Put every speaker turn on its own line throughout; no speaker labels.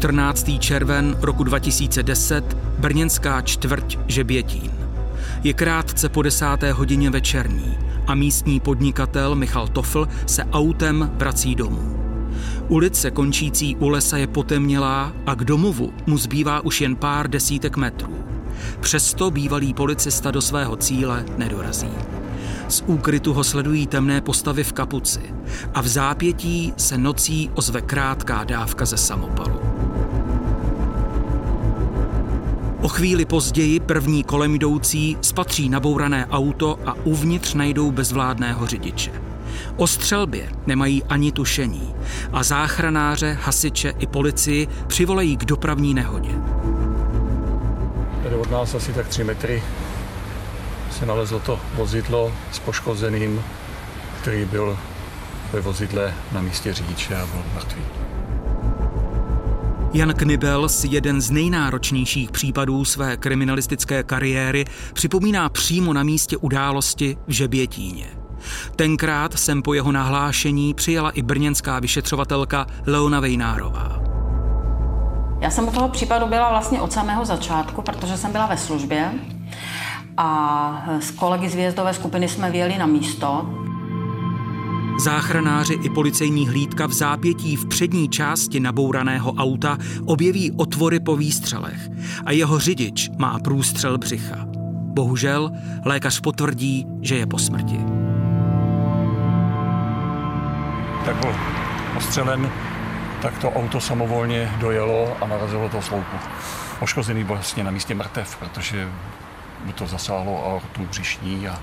14. červen roku 2010, brněnská čtvrť Žebětín. Je krátce po desáté hodině večerní a místní podnikatel Michal Tofl se autem vrací domů. Ulice končící u lesa je potemnělá a k domovu mu zbývá už jen pár desítek metrů. Přesto bývalý policista do svého cíle nedorazí. Z úkrytu ho sledují temné postavy v kapuci a v zápětí se nocí ozve krátká dávka ze samopalu. O chvíli později první kolem jdoucí spatří nabourané auto a uvnitř najdou bezvládného řidiče. O střelbě nemají ani tušení a záchranáře, hasiče i policii přivolají k dopravní nehodě.
Tady od nás asi tak 3 metry se nalezlo to vozidlo s poškozeným, který byl ve vozidle na místě řidiče a byl mrtvý.
Jan Knibel si jeden z nejnáročnějších případů své kriminalistické kariéry připomíná přímo na místě události v Žebětíně. Tenkrát jsem po jeho nahlášení přijela i brněnská vyšetřovatelka Leona Vejnárová.
Já jsem u toho případu byla vlastně od samého začátku, protože jsem byla ve službě a s kolegy z výjezdové skupiny jsme vyjeli na místo.
Záchranáři i policejní hlídka v zápětí v přední části nabouraného auta objeví otvory po výstřelech a jeho řidič má průstřel břicha. Bohužel lékař potvrdí, že je po smrti.
Tak byl ostřelen, tak to auto samovolně dojelo a narazilo to sloupu. Poškozený byl vlastně na místě mrtev, protože mu to zasáhlo aortu břišní a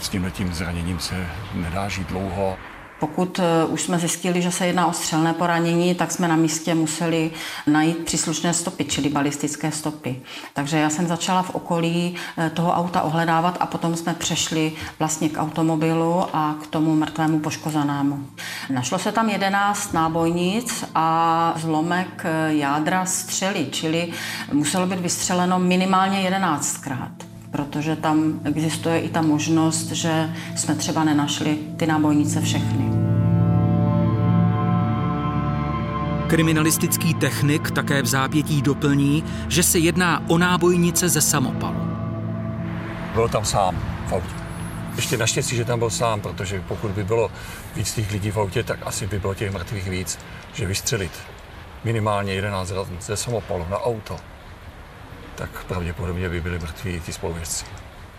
s tím tím zraněním se nedá žít dlouho.
Pokud eh, už jsme zjistili, že se jedná o střelné poranění, tak jsme na místě museli najít příslušné stopy, čili balistické stopy. Takže já jsem začala v okolí eh, toho auta ohledávat a potom jsme přešli vlastně k automobilu a k tomu mrtvému poškozenému. Našlo se tam 11 nábojnic a zlomek eh, jádra střely, čili muselo být vystřeleno minimálně 11krát protože tam existuje i ta možnost, že jsme třeba nenašli ty nábojnice všechny.
Kriminalistický technik také v zápětí doplní, že se jedná o nábojnice ze samopalu.
Byl tam sám v autě. Ještě naštěstí, že tam byl sám, protože pokud by bylo víc těch lidí v autě, tak asi by bylo těch mrtvých víc, že vystřelit minimálně 11 ze samopalu na auto tak pravděpodobně by byli mrtví ti spoluvězci.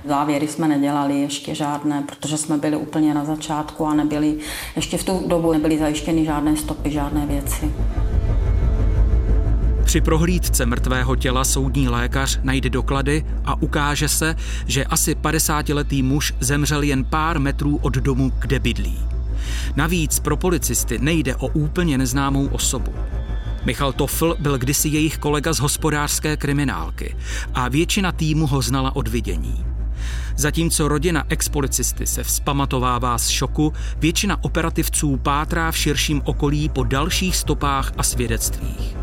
Závěry jsme nedělali ještě žádné, protože jsme byli úplně na začátku a nebyli, ještě v tu dobu nebyly zajištěny žádné stopy, žádné věci.
Při prohlídce mrtvého těla soudní lékař najde doklady a ukáže se, že asi 50-letý muž zemřel jen pár metrů od domu, kde bydlí. Navíc pro policisty nejde o úplně neznámou osobu. Michal Tofl byl kdysi jejich kolega z hospodářské kriminálky a většina týmu ho znala od vidění. Zatímco rodina expolicisty se vzpamatovává z šoku, většina operativců pátrá v širším okolí po dalších stopách a svědectvích.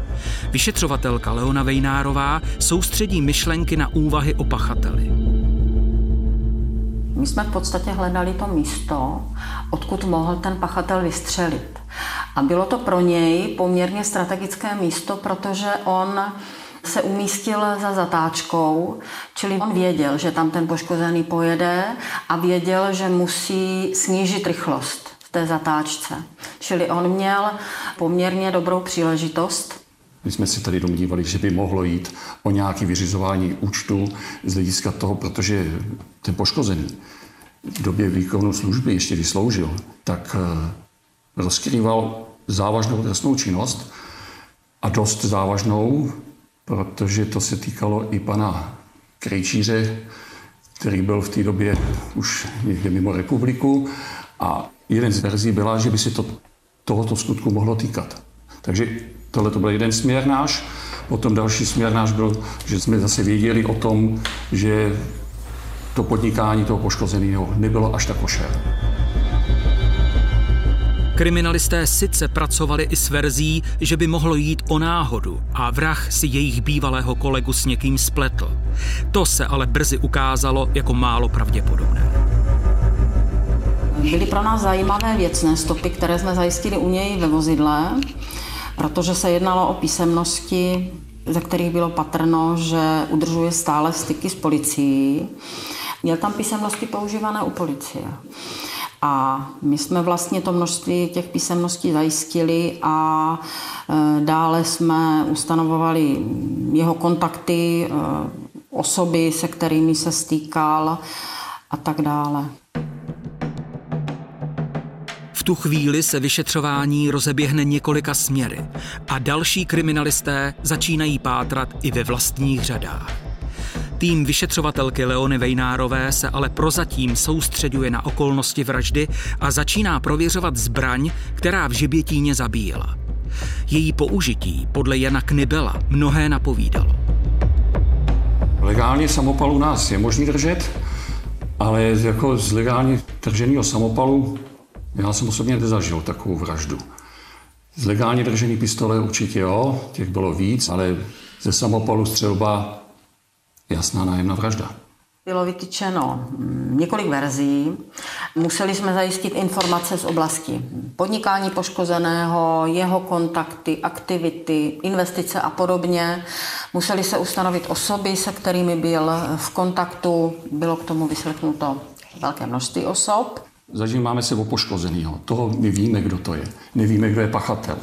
Vyšetřovatelka Leona Vejnárová soustředí myšlenky na úvahy o pachateli.
My jsme v podstatě hledali to místo, odkud mohl ten pachatel vystřelit. A bylo to pro něj poměrně strategické místo, protože on se umístil za zatáčkou, čili on věděl, že tam ten poškozený pojede a věděl, že musí snížit rychlost v té zatáčce. Čili on měl poměrně dobrou příležitost.
My jsme si tady domnívali, že by mohlo jít o nějaké vyřizování účtu z hlediska toho, protože ten poškozený v době výkonu služby, ještě když sloužil, tak eh, rozkrýval závažnou trestnou činnost a dost závažnou, protože to se týkalo i pana Krejčíře, který byl v té době už někde mimo republiku a jeden z verzí byla, že by se to tohoto skutku mohlo týkat. Takže tohle to byl jeden směr náš. Potom další směr náš byl, že jsme zase věděli o tom, že to podnikání toho poškozeného nebylo až tak košer.
Kriminalisté sice pracovali i s verzí, že by mohlo jít o náhodu a vrah si jejich bývalého kolegu s někým spletl. To se ale brzy ukázalo jako málo pravděpodobné.
Byly pro nás zajímavé věcné stopy, které jsme zajistili u něj ve vozidle. protože se jednalo o písemnosti, ze kterých bylo patrno, že udržuje stále styky s policií. Měl tam písemnosti používané u policie. A my jsme vlastně to množství těch písemností zajistili a e, dále jsme ustanovovali jeho kontakty, e, osoby, se kterými se stýkal a tak dále.
V tu chvíli se vyšetřování rozeběhne několika směry a další kriminalisté začínají pátrat i ve vlastních řadách. Tým vyšetřovatelky Leony Vejnárové se ale prozatím soustředuje na okolnosti vraždy a začíná prověřovat zbraň, která v Žibětíně zabíjela. Její použití podle Jana Knibela mnohé napovídalo.
Legálně samopal u nás je možný držet, ale jako z legálně drženého samopalu já jsem osobně nezažil takovou vraždu. Z legálně držený pistole určitě jo, těch bylo víc, ale ze samopalu střelba jasná nájemná vražda.
Bylo vytyčeno mm, několik verzí. Museli jsme zajistit informace z oblasti podnikání poškozeného, jeho kontakty, aktivity, investice a podobně. Museli se ustanovit osoby, se kterými byl v kontaktu. Bylo k tomu vyslechnuto velké množství osob.
Zažíváme se o poškozenýho. Toho my víme, kdo to je. Nevíme, kdo je pachatel.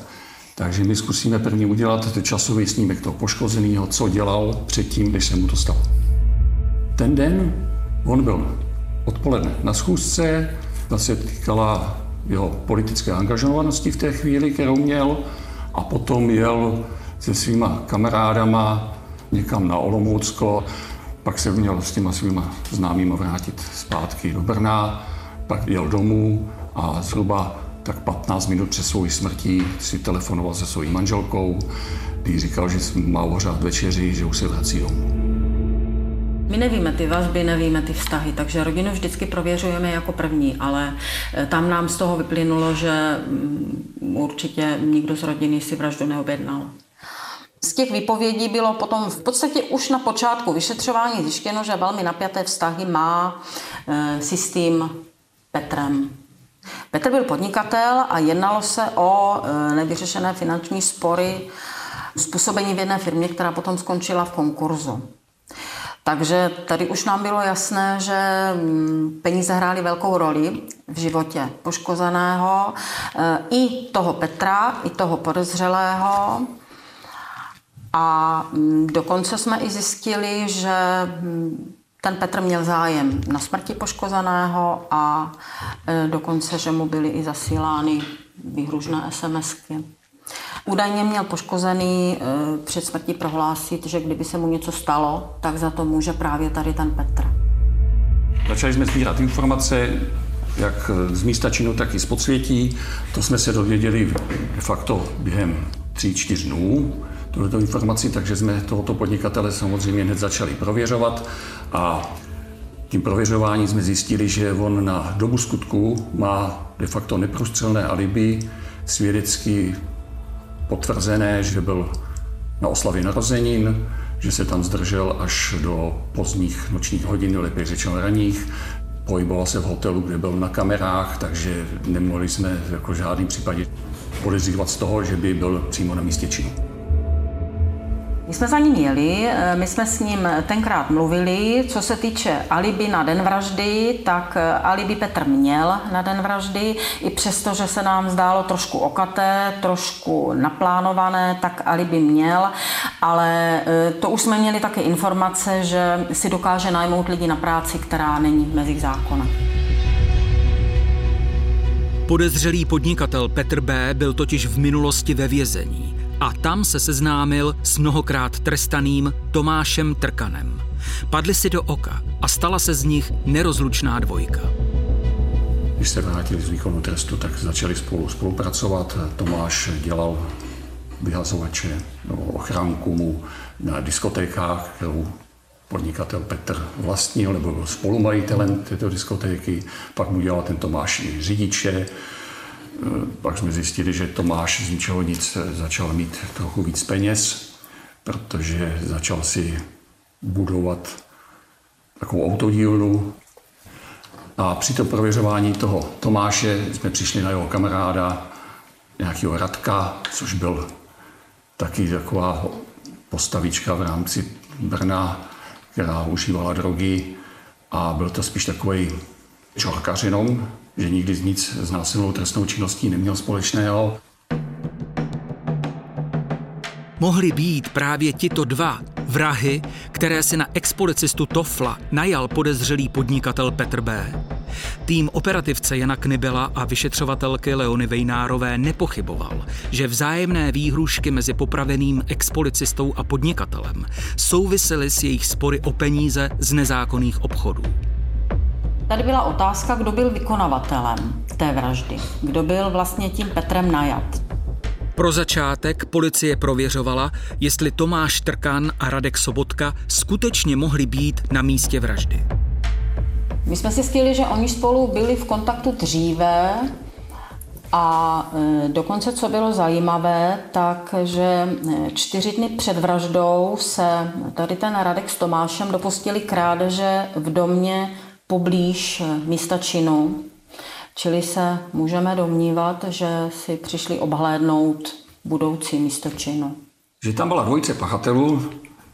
Takže my zkusíme první udělat časový snímek toho poškozeného, co dělal předtím, než se mu to stalo. Ten den on byl odpoledne na schůzce, ta se týkala jeho politické angažovanosti v té chvíli, kterou měl, a potom jel se svýma kamarádama někam na Olomoucko, pak se měl s těma svýma známými vrátit zpátky do Brna, pak jel domů a zhruba tak 15 minut před svou smrtí si telefonoval se svou manželkou, když říkal, že má ohřát večeři, že už se vrací domů.
My nevíme ty vazby, nevíme ty vztahy, takže rodinu vždycky prověřujeme jako první, ale eh, tam nám z toho vyplynulo, že mm, určitě nikdo z rodiny si vraždu neobjednal. Z těch výpovědí bylo potom v podstatě už na počátku vyšetřování zjištěno, že velmi napjaté vztahy má si s tím Petrem. Petr byl podnikatel a jednalo se o e, nevyřešené finanční spory způsobení v jedné firmě, která potom skončila v konkurzu. Takže tady už nám bylo jasné, že mm, peníze hrály velkou roli v životě poškozeného, e, i toho Petra, i toho podezřelého. A mm, dokonce jsme i zjistili, že mm, ten Petr měl zájem na smrti poškozeného a e, dokonce, že mu byly i zasílány výhružné SMSky. Údajně měl poškozený e, před smrtí prohlásit, že kdyby se mu něco stalo, tak za to může právě tady ten Petr.
Začali jsme sbírat informace, jak z místa činu, tak i z podsvětí. To jsme se dověděli de facto během tří, čtyř dnů tuto informaci, takže jsme tohoto podnikatele samozřejmě hned začali prověřovat a tím prověřováním jsme zjistili, že on na dobu skutku má de facto neprůstřelné alibi, svědecky potvrzené, že byl na oslavě narozenin, že se tam zdržel až do pozdních nočních hodin, lépe řečeno raních. Pohyboval se v hotelu, kde byl na kamerách, takže nemohli jsme jako v žádném případě podezřívat z toho, že by byl přímo na místě činu.
My jsme za ním jeli, eh, my jsme s ním tenkrát mluvili. Co se týče alibi na den vraždy, tak eh, alibi Petr měl na den vraždy, i přesto, že se nám zdálo trošku okaté, trošku naplánované, tak alibi měl, ale eh, to už jsme měli také informace, že si dokáže najmout lidi na práci, která není v mezích zákona.
Podezřelý podnikatel Petr B. byl totiž v minulosti ve vězení a tam se seznámil s mnohokrát trestaným Tomášem Trkanem. Padli si do oka a stala se z nich nerozlučná dvojka.
Když se vrátili z výkonu trestu, tak začali spolu spolupracovat. Tomáš dělal vyhazovače nebo ochránku mu na diskotékách, kterou podnikatel Petr vlastnil, nebo byl spolumajitelem této diskotéky. Pak mu dělal ten Tomáš i řidiče. Eh, pak jsme zjistili, že Tomáš z ničeho nic eh, začal mít trochu víc peněz, protože začal si budovat takovou autodílnu. A při tom prověřování toho Tomáše jsme přišli na jeho kamaráda, nějakého Radka, což byl taky taková postavička v rámci Brna, která užívala drogy a byl to spíš takový čorkař jenom, že nikdy nic s násilnou trestnou činností neměl společného.
Mohli být právě tito dva vrahy, které si na expolicistu Tofla najal podezřelý podnikatel Petr B. Tým operativce Jana Knibela a vyšetřovatelky Leony Vejnárové nepochyboval, že vzájemné výhrušky mezi popraveným expolicistou a podnikatelem souvisely s jejich spory o peníze z nezákonných obchodů.
Tady byla otázka, kdo byl vykonavatelem té vraždy. Kdo byl vlastně tím Petrem najat.
Pro začátek policie prověřovala, jestli Tomáš Trkan a Radek Sobotka skutečně mohli být na místě vraždy.
My jsme si zjistili, že oni spolu byli v kontaktu dříve a e, dokonce, co bylo zajímavé, tak že e, čtyři dny před vraždou se tady ten Radek s Tomášem dopustili krádeže v domě poblíž místa činu. Čili se můžeme domnívat, že si přišli obhlédnout budoucí místo činu.
Že tam byla dvojice pachatelů,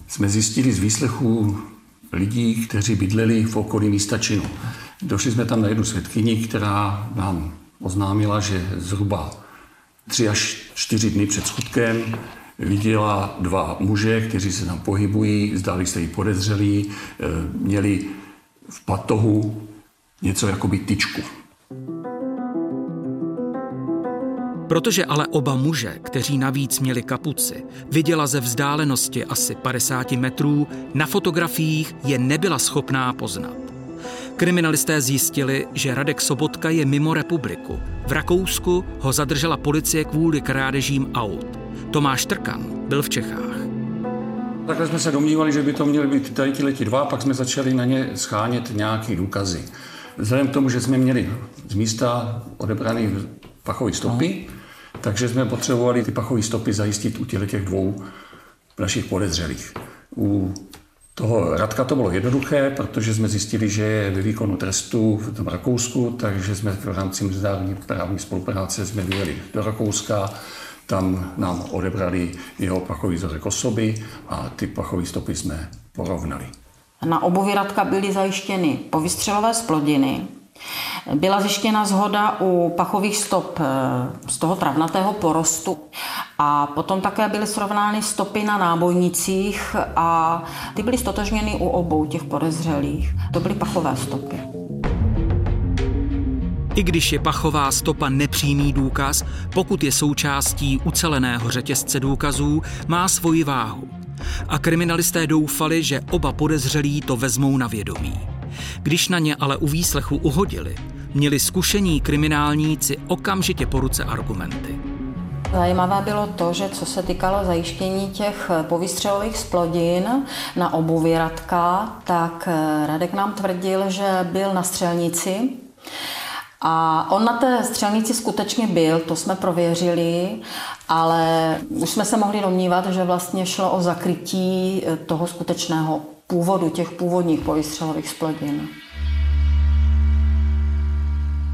jsme zjistili z výslechů lidí, kteří bydleli v okolí místa činu. Došli jsme tam na jednu svědkyni, která nám oznámila, že zhruba tři až čtyři dny před skutkem viděla dva muže, kteří se tam pohybují, zdáli se jí podezřelí, eh, měli v patohu něco jako by tyčku.
Protože ale oba muže, kteří navíc měli kapuci, viděla ze vzdálenosti asi 50 metrů, na fotografiích je nebyla schopná poznat. Kriminalisté zjistili, že Radek Sobotka je mimo republiku. V Rakousku ho zadržela policie kvůli krádežím aut. Tomáš Trkan byl v Čechách.
Takhle jsme se domnívali, že by to měly být tady ti leti dva, pak jsme začali na ně schánět nějaké důkazy. Vzhledem k tomu, že jsme měli z místa odebraný pachové stopy, no. Takže jsme potřebovali ty pachové stopy zajistit u těch, těch dvou našich podezřelých. U toho Radka to bylo jednoduché, protože jsme zjistili, že je ve výkonu trestu v tom Rakousku, takže jsme v rámci mezinárodní právní spolupráce jsme vyjeli do Rakouska, tam nám odebrali jeho pachový vzorek osoby a ty pachové stopy jsme porovnali.
Na obuvi Radka byly zajištěny povystřelové splodiny, byla zjištěna zhoda u pachových stop eh, z toho travnatého porostu a potom také byly srovnány stopy na nábojnicích a ty byly stotožněny u obou těch podezřelých. To byly pachové stopy.
I když je pachová stopa nepřímý důkaz, pokud je součástí uceleného řetězce důkazů, má svoji váhu. A kriminalisté doufali, že oba podezřelí to vezmou na vědomí. Když na ně ale u výslechu uhodili, měli zkušení kriminálníci okamžitě po ruce argumenty.
Zajímavé bylo to, že co se týkalo zajištění těch povýstřelových splodin na obuvi Radka, tak Radek nám tvrdil, že byl na střelnici a on na té střelnici skutečně byl, to jsme prověřili, ale už jsme se mohli domnívat, že vlastně šlo o zakrytí toho skutečného původu těch původních povystřelových splodin.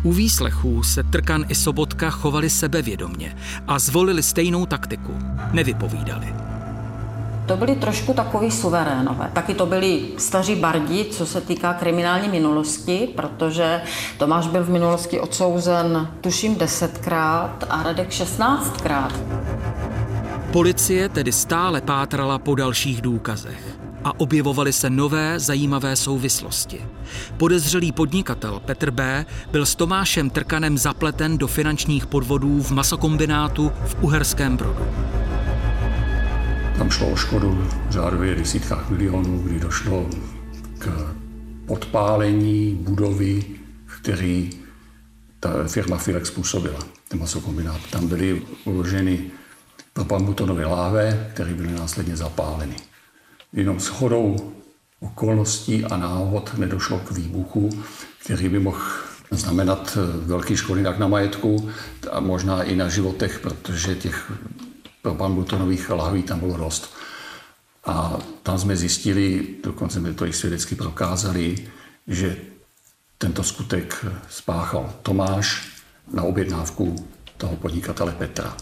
U výslechů se Trkan i Sobotka chovali sebevědomně a zvolili stejnou taktiku. Nevypovídali.
To byli trošku takový suverénové. Taky to byli staří bardi, co se týká kriminální minulosti, protože Tomáš byl v minulosti odsouzen tuším desetkrát a Radek šestnáctkrát.
Policie tedy stále pátrala po dalších důkazech a objevovaly se nové zajímavé souvislosti. Podezřelý podnikatel Petr B. byl s Tomášem Trkanem zapleten do finančních podvodů v masokombinátu v Uherském Brodu.
Tam šlo o škodu řádově desítkách milionů, kdy došlo k podpálení budovy, který ta firma Filex způsobila, ten masokombinát. Tam byly uloženy propanbutonové láve, které byly následně zapáleny jenom shodou okolností a náhod nedošlo k výbuchu, který by mohl znamenat velký škody jak na majetku a možná i na životech, protože těch propanbutonových lahví tam bylo dost. A tam jsme zjistili, dokonce jsme to i svědecky prokázali, že tento skutek spáchal Tomáš na objednávku toho podnikatele Petra.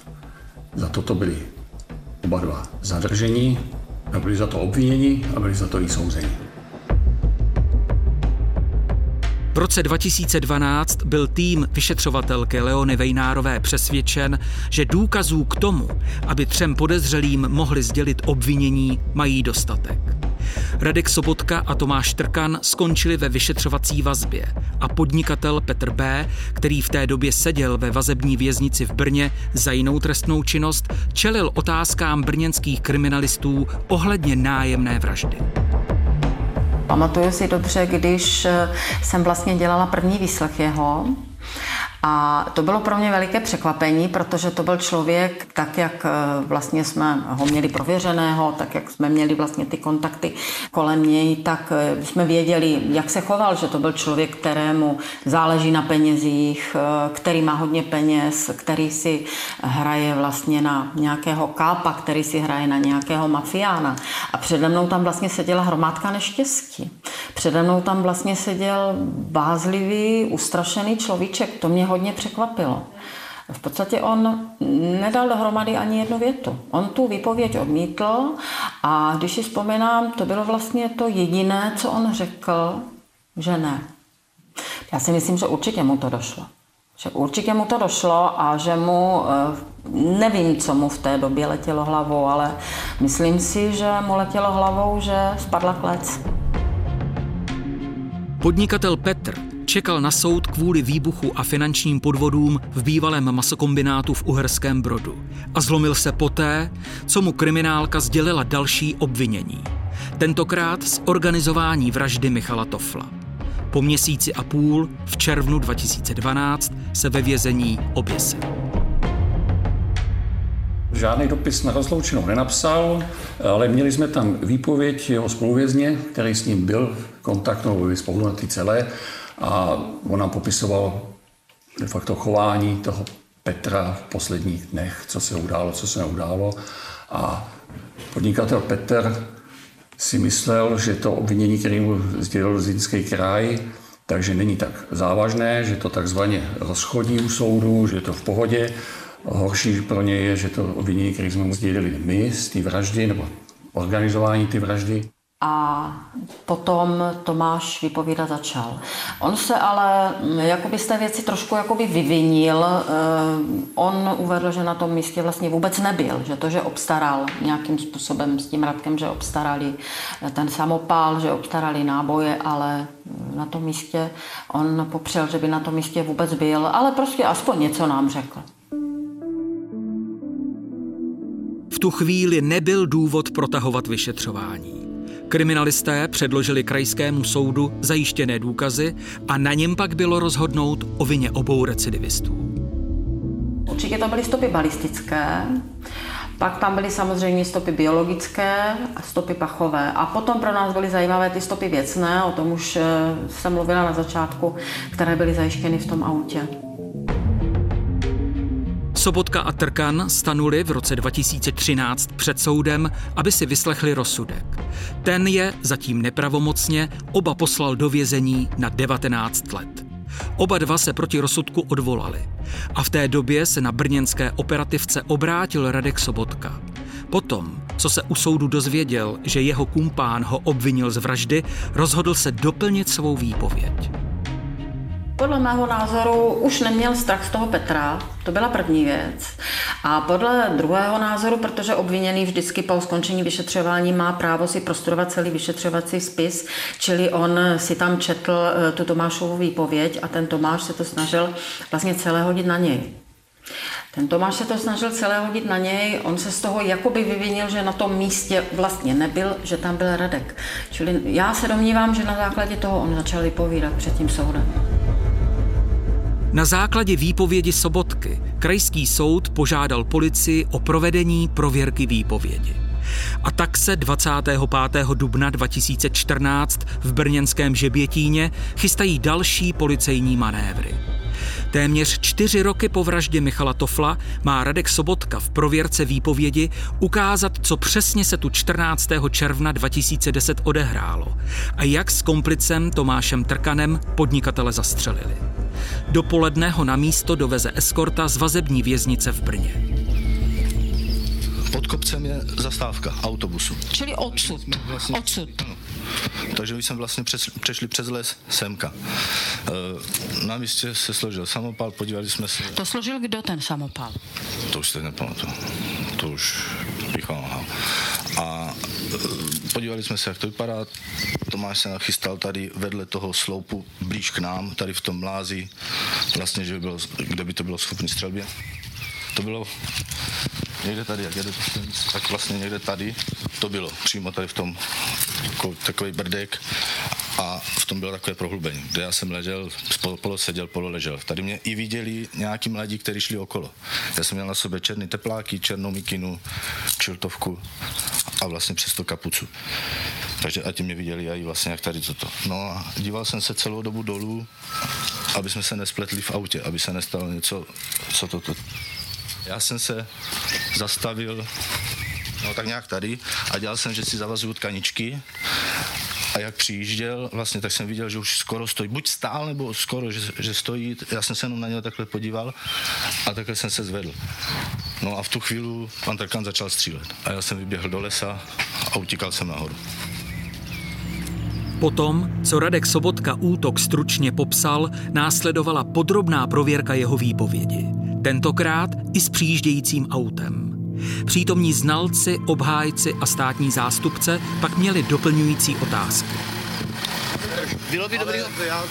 Za toto byli oba dva zadrženi, byli za to obviněni a byli za to i souzeni.
V roce 2012 byl tým vyšetřovatelky Leony Vejnárové přesvědčen, že důkazů k tomu, aby třem podezřelým mohli sdělit obvinění, mají dostatek. Radek Sobotka a Tomáš Trkan skončili ve vyšetřovací vazbě a podnikatel Petr B., který v té době seděl ve vazební věznici v Brně za jinou trestnou činnost, čelil otázkám brněnských kriminalistů ohledně nájemné vraždy.
Pamatuju si dobře, když eh, jsem vlastně dělala první výslech jeho, a to bylo pro mě veliké překvapení, protože to byl člověk, tak jak eh, vlastně jsme ho měli prověřeného, tak jak jsme měli vlastně ty kontakty kolem něj, tak eh, jsme věděli, jak se choval, že to byl člověk, kterému záleží na penězích, eh, který má hodně peněz, který si hraje vlastně na nějakého kápa, který si hraje na nějakého mafiána. A přede mnou tam vlastně seděla hromádka neštěstí. Přede mnou tam vlastně seděl bázlivý, ustrašený človíček. To mě hodně překvapilo. V podstatě on nedal dohromady ani jednu větu. On tu výpověď odmítl a když si vzpomínám, to bylo vlastně to jediné, co on řekl, že ne. Já si myslím, že určitě mu to došlo. Že určitě mu to došlo a že mu, eh, nevím, co mu v té době letělo hlavou, ale myslím si, že mu letělo hlavou, že spadla klec.
Podnikatel Petr čekal na soud kvůli výbuchu a finančním podvodům v bývalém masokombinátu v Uherském Brodu a zlomil se poté, co mu kriminálka sdělila další obvinění. Tentokrát z organizování vraždy Michala Tofla. Po měsíci a půl v červnu 2012 se ve vězení oběsil.
Žádný dopis na rozloučenou nenapsal, ale měli jsme tam výpověď jeho spoluvězně, který s ním byl kontaktnou spolu na té celé a on nám popisoval de facto chování toho Petra v posledních dnech, co se událo, co se neudálo. A podnikatel Petr si myslel, že to obvinění, které mu sdělil Zlínský kraj, takže není tak závažné, že to takzvaně rozchodí u soudu, že je to v pohodě. Horší pro ně je, že to obvinění, které jsme mu sdělili my z té vraždy, nebo organizování té vraždy,
a potom Tomáš vypovídat začal. On se ale jakoby z té věci trošku jakoby vyvinil. Eh, on uvedl, že na tom místě vlastně vůbec nebyl, že to, že obstaral nějakým způsobem s tím Radkem, že obstarali ten samopál, že obstarali náboje, ale na tom místě on popřel, že by na tom místě vůbec byl, ale prostě aspoň něco nám řekl.
V tu chvíli nebyl důvod protahovat vyšetřování. Kriminalisté předložili krajskému soudu zajištěné důkazy a na něm pak bylo rozhodnout o vině obou recidivistů.
Určitě to byly stopy balistické, pak tam byly samozřejmě stopy biologické a stopy pachové. A potom pro nás byly zajímavé ty stopy věcné, o tom už eh, jsem mluvila na začátku, které byly zajištěny v tom autě.
Sobotka a Trkan stanuli v roce 2013 před soudem, aby si vyslechli rozsudek. Ten je, zatím nepravomocně, oba poslal do vězení na 19 let. Oba dva se proti rozsudku odvolali. A v té době se na brněnské operativce obrátil Radek Sobotka. Potom, co se u soudu dozvěděl, že jeho kumpán ho obvinil z vraždy, rozhodl se doplnit svou výpověď.
Podle mého názoru už neměl strach z toho Petra, to byla první věc. A podle druhého názoru, protože obviněný vždycky po skončení vyšetřování má právo si prostudovat celý vyšetřovací spis, čili on si tam četl eh, tu Tomášovu výpověď a ten Tomáš se to snažil vlastně celé hodit na něj. Ten Tomáš se to snažil celé hodit na něj, on se z toho jakoby vyvinil, že na tom místě vlastně nebyl, že tam byl Radek. Čili já se domnívám, že na základě toho on začal vypovídat před tím soudem.
Na základě výpovědi Sobotky krajský soud požádal policii o provedení prověrky výpovědi. A tak se 25. dubna 2014 v brněnském Žebětíně chystají další policejní manévry. Téměř čtyři roky po vraždě Michala Tofla má Radek Sobotka v prověrce výpovědi ukázat, co přesně se tu 14. června 2010 odehrálo a jak s komplicem Tomášem Trkanem podnikatele zastřelili. Dopoledne ho na místo doveze eskorta z vazební věznice v Brně.
Pod kopcem je zastávka autobusu.
Čili odsud.
Vlastně,
Odsud.
Takže my jsme vlastně přes, přešli přes les semka. E, na místě se složil samopal, podívali jsme se.
To složil kdo ten samopal?
To už se nepamatuju. To už bych vám. A podívali jsme se, jak to vypadá. Tomáš se nachystal tady vedle toho sloupu blíž k nám, tady v tom mlázi, vlastně, že by bylo, kde by to bylo schopné střelbě. To bylo někde tady, jak silnice, tak vlastně někde tady to bylo, přímo tady v tom takový, brdek a v tom bylo takové prohlubení, kde já jsem ležel, polo seděl, polo ležel. Tady mě i viděli nějaký mladí, kteří šli okolo. Já jsem měl na sobě černý tepláky, černou mikinu, čiltovku a vlastně přes to kapucu. Takže a ti mě viděli i vlastně jak tady toto. No a díval jsem se celou dobu dolů, aby jsme se nespletli v autě, aby se nestalo něco, co toto. Já jsem se zastavil, no tak nějak tady a dělal jsem, že si zavazuju tkaničky a jak přijížděl, vlastně tak jsem viděl, že už skoro stojí, buď stál, nebo skoro, že, že stojí, já jsem se jenom na něho takhle podíval a takhle jsem se zvedl. No a v tu chvíli pan Trkan začal střílet a já jsem vyběhl do lesa a utíkal jsem nahoru.
Potom, co Radek Sobotka útok stručně popsal, následovala podrobná prověrka jeho výpovědi. Tentokrát i s přijíždějícím autem. Přítomní znalci, obhájci a státní zástupce pak měli doplňující otázky.
Bylo by dobré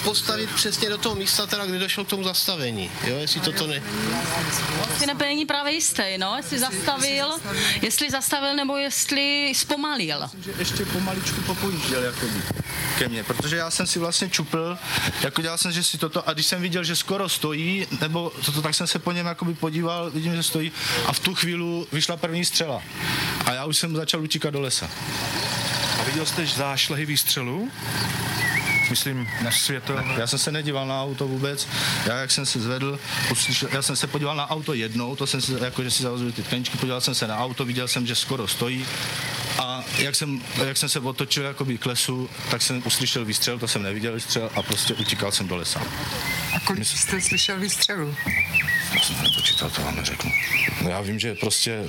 postavit přesně do toho místa, teda, kdy došlo k tomu zastavení. Jo, jestli toto ne...
Si není právě jistý, no, jestli zastavil, jestli zastavil nebo jestli zpomalil.
Že ještě pomaličku popojížděl, jakoby ke mně, protože já jsem si vlastně čupl, jako dělal jsem, že si toto, a když jsem viděl, že skoro stojí, nebo toto, tak jsem se po něm jakoby podíval, vidím, že stojí a v tu chvíli vyšla první střela. A já už jsem začal utíkat do lesa.
A viděl jste zášlehy výstřelu? Myslím, světel.
Já jsem se nedíval na auto vůbec. Já, jak jsem se zvedl, uslyšel, já jsem se podíval na auto jednou, to jsem si, jako že si zavazuju ty teničky, podíval jsem se na auto, viděl jsem, že skoro stojí. A jak jsem, jak jsem se otočil jakoby k lesu, tak jsem uslyšel výstřel, to jsem neviděl výstřel a prostě utíkal jsem do lesa.
A kolik jste slyšel výstřelu?
Já jsem to nepočítal, to vám neřeknu. No já vím, že prostě,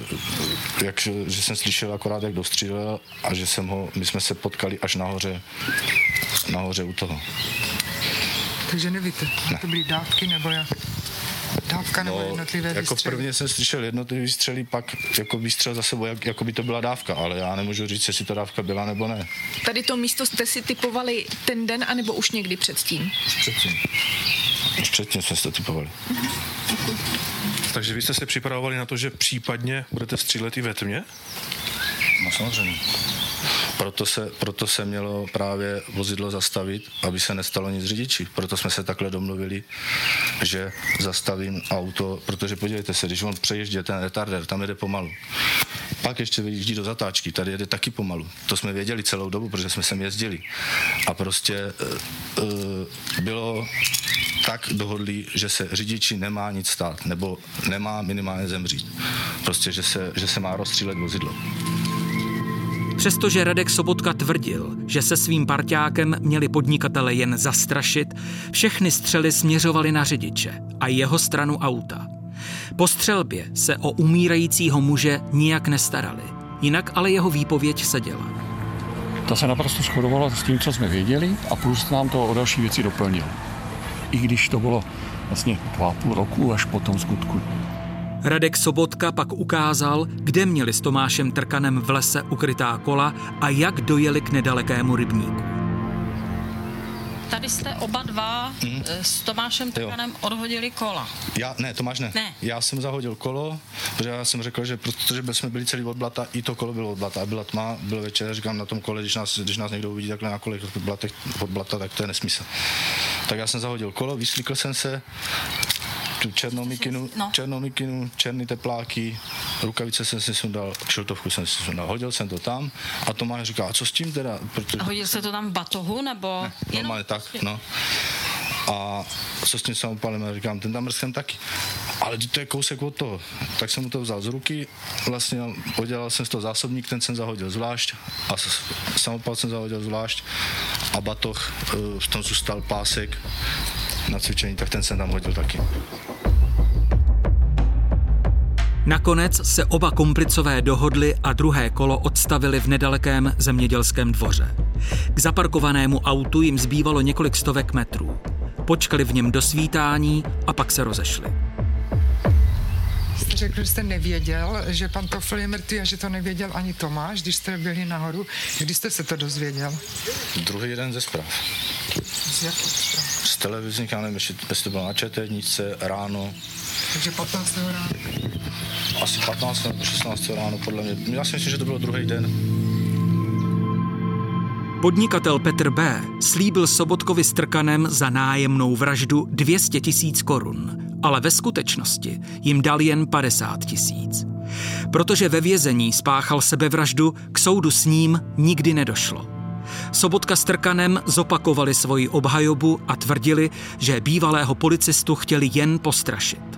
jak, že jsem slyšel akorát, jak dostřílel a že jsem ho, my jsme se potkali až nahoře, nahoře u toho.
Takže nevíte, ne. to byly dávky nebo jak? Dávka nebo no, jednotlivé
jako
výstřely?
prvně jsem slyšel jednotlivé výstřely, pak jako výstřel za sebou, jak, jako by to byla dávka, ale já nemůžu říct, jestli to dávka byla nebo ne.
Tady to místo jste si typovali ten den, anebo už někdy předtím?
Už předtím. Už předtím jsme si to typovali.
Takže vy jste se připravovali na to, že případně budete střílet i ve tmě?
No samozřejmě. Proto se, proto se mělo právě vozidlo zastavit, aby se nestalo nic řidiči. Proto jsme se takhle domluvili, že zastavím auto, protože podívejte se, když on přeježdí ten retarder, tam jede pomalu. Pak ještě vyjíždí do zatáčky, tady jede taky pomalu. To jsme věděli celou dobu, protože jsme sem jezdili. A prostě uh, uh, bylo tak dohodli, že se řidiči nemá nic stát, nebo nemá minimálně zemřít. Prostě, že se, že se má rozstřílet vozidlo.
Přestože Radek Sobotka tvrdil, že se svým parťákem měli podnikatele jen zastrašit, všechny střely směřovaly na řidiče a jeho stranu auta. Po střelbě se o umírajícího muže nijak nestarali, jinak ale jeho výpověď seděla.
To se naprosto shodovalo s tím, co jsme věděli a plus nám to o další věci doplnil. I když to bylo vlastně dva půl roku až po tom skutku.
Radek Sobotka pak ukázal, kde měli s Tomášem Trkanem v lese ukrytá kola a jak dojeli k nedalekému rybníku.
Tady jste oba dva hmm. s Tomášem Trkanem jo. odhodili kola.
Já, ne, Tomáš ne.
ne.
Já jsem zahodil kolo, protože já jsem řekl, že protože jsme byli celý od blata, i to kolo bylo od blata. Byla tma, byl večer, říkám na tom kole, když nás, když nás někdo uvidí takhle na kole od blata, od blata, tak to je nesmysl. Tak já jsem zahodil kolo, vyslíkl jsem se, černou mikinu, no. černou mikinu, černý tepláky, rukavice jsem si sundal, šiltovku jsem si sundal, hodil jsem to tam a Tomáš říká, a co s tím teda?
Protože... A hodil se to tam v batohu, nebo?
Ne, normálně tak, no. A co s tím samopalem? Já říkám, ten tam mrzkem taky. Ale to je kousek od toho. Tak jsem mu to vzal z ruky, vlastně podělal jsem z toho zásobník, ten jsem zahodil zvlášť a samopal jsem zahodil zvlášť a batoh, eh, v tom zůstal pásek na cvičení, tak ten jsem tam hodil taky.
Nakonec se oba komplicové dohodli a druhé kolo odstavili v nedalekém zemědělském dvoře. K zaparkovanému autu jim zbývalo několik stovek metrů. Počkali v něm do svítání a pak se rozešli.
Jste řekl, že jste nevěděl, že pan Tofl je mrtvý a že to nevěděl ani Tomáš, když jste byli nahoru. Kdy jste se to dozvěděl?
Druhý den ze zpráv.
Z jakých zpráv?
Z televizních, já nevím, jestli to bylo na četetnice, ráno,
Takže 15. ráno.
Asi 15 nebo 16 ráno, podle mě. Já si myslím, že to bylo druhý den.
Podnikatel Petr B. slíbil Sobotkovi strkanem za nájemnou vraždu 200 tisíc korun, ale ve skutečnosti jim dal jen 50 tisíc. Protože ve vězení spáchal sebevraždu, k soudu s ním nikdy nedošlo. Sobotka s Trkanem zopakovali svoji obhajobu a tvrdili, že bývalého policistu chtěli jen postrašit.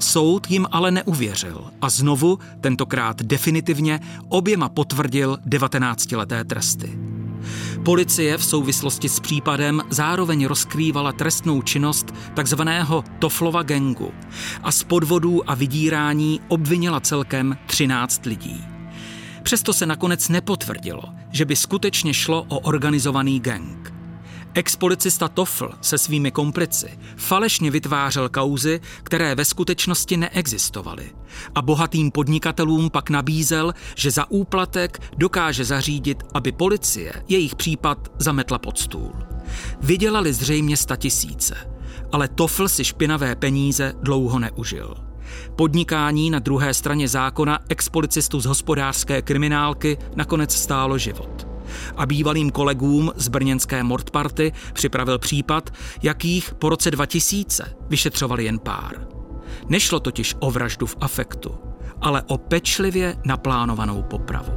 Soud jim ale neuvěřil a znovu, tentokrát definitivně, oběma potvrdil 19-leté tresty. Policie v souvislosti s případem zároveň rozkrývala trestnou činnost takzvaného Toflova gengu a z podvodů a vydírání obvinila celkem 13 lidí. Přesto se nakonec nepotvrdilo, že by skutečně šlo o organizovaný gang. Ex-policista Toffl se svými komplici falešně vytvářel kauzy, které ve skutečnosti neexistovaly. A bohatým podnikatelům pak nabízel, že za úplatek dokáže zařídit, aby policie jejich případ zametla pod stůl. Vydělali zřejmě sta tisíce, ale Toffl si špinavé peníze dlouho neužil. Podnikání na druhé straně zákona ex-policistu z hospodářské kriminálky nakonec stálo život a bývalým kolegům z brněnské Mordparty připravil případ, jakých po roce 2000 vyšetřovali jen pár. Nešlo totiž o vraždu v afektu, ale o pečlivě naplánovanou popravu.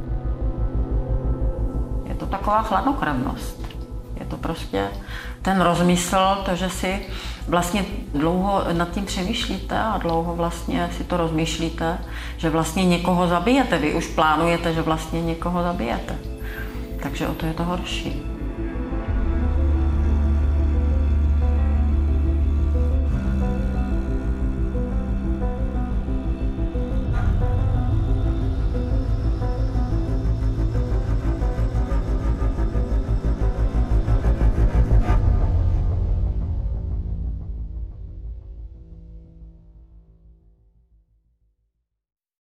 Je to taková chladnokrevnost. Je to prostě ten rozmysl, to, že si vlastně dlouho nad tím přemýšlíte a dlouho vlastně si to rozmýšlíte, že vlastně někoho zabijete. Vy už plánujete, že vlastně někoho zabijete. Takže o to je to horší.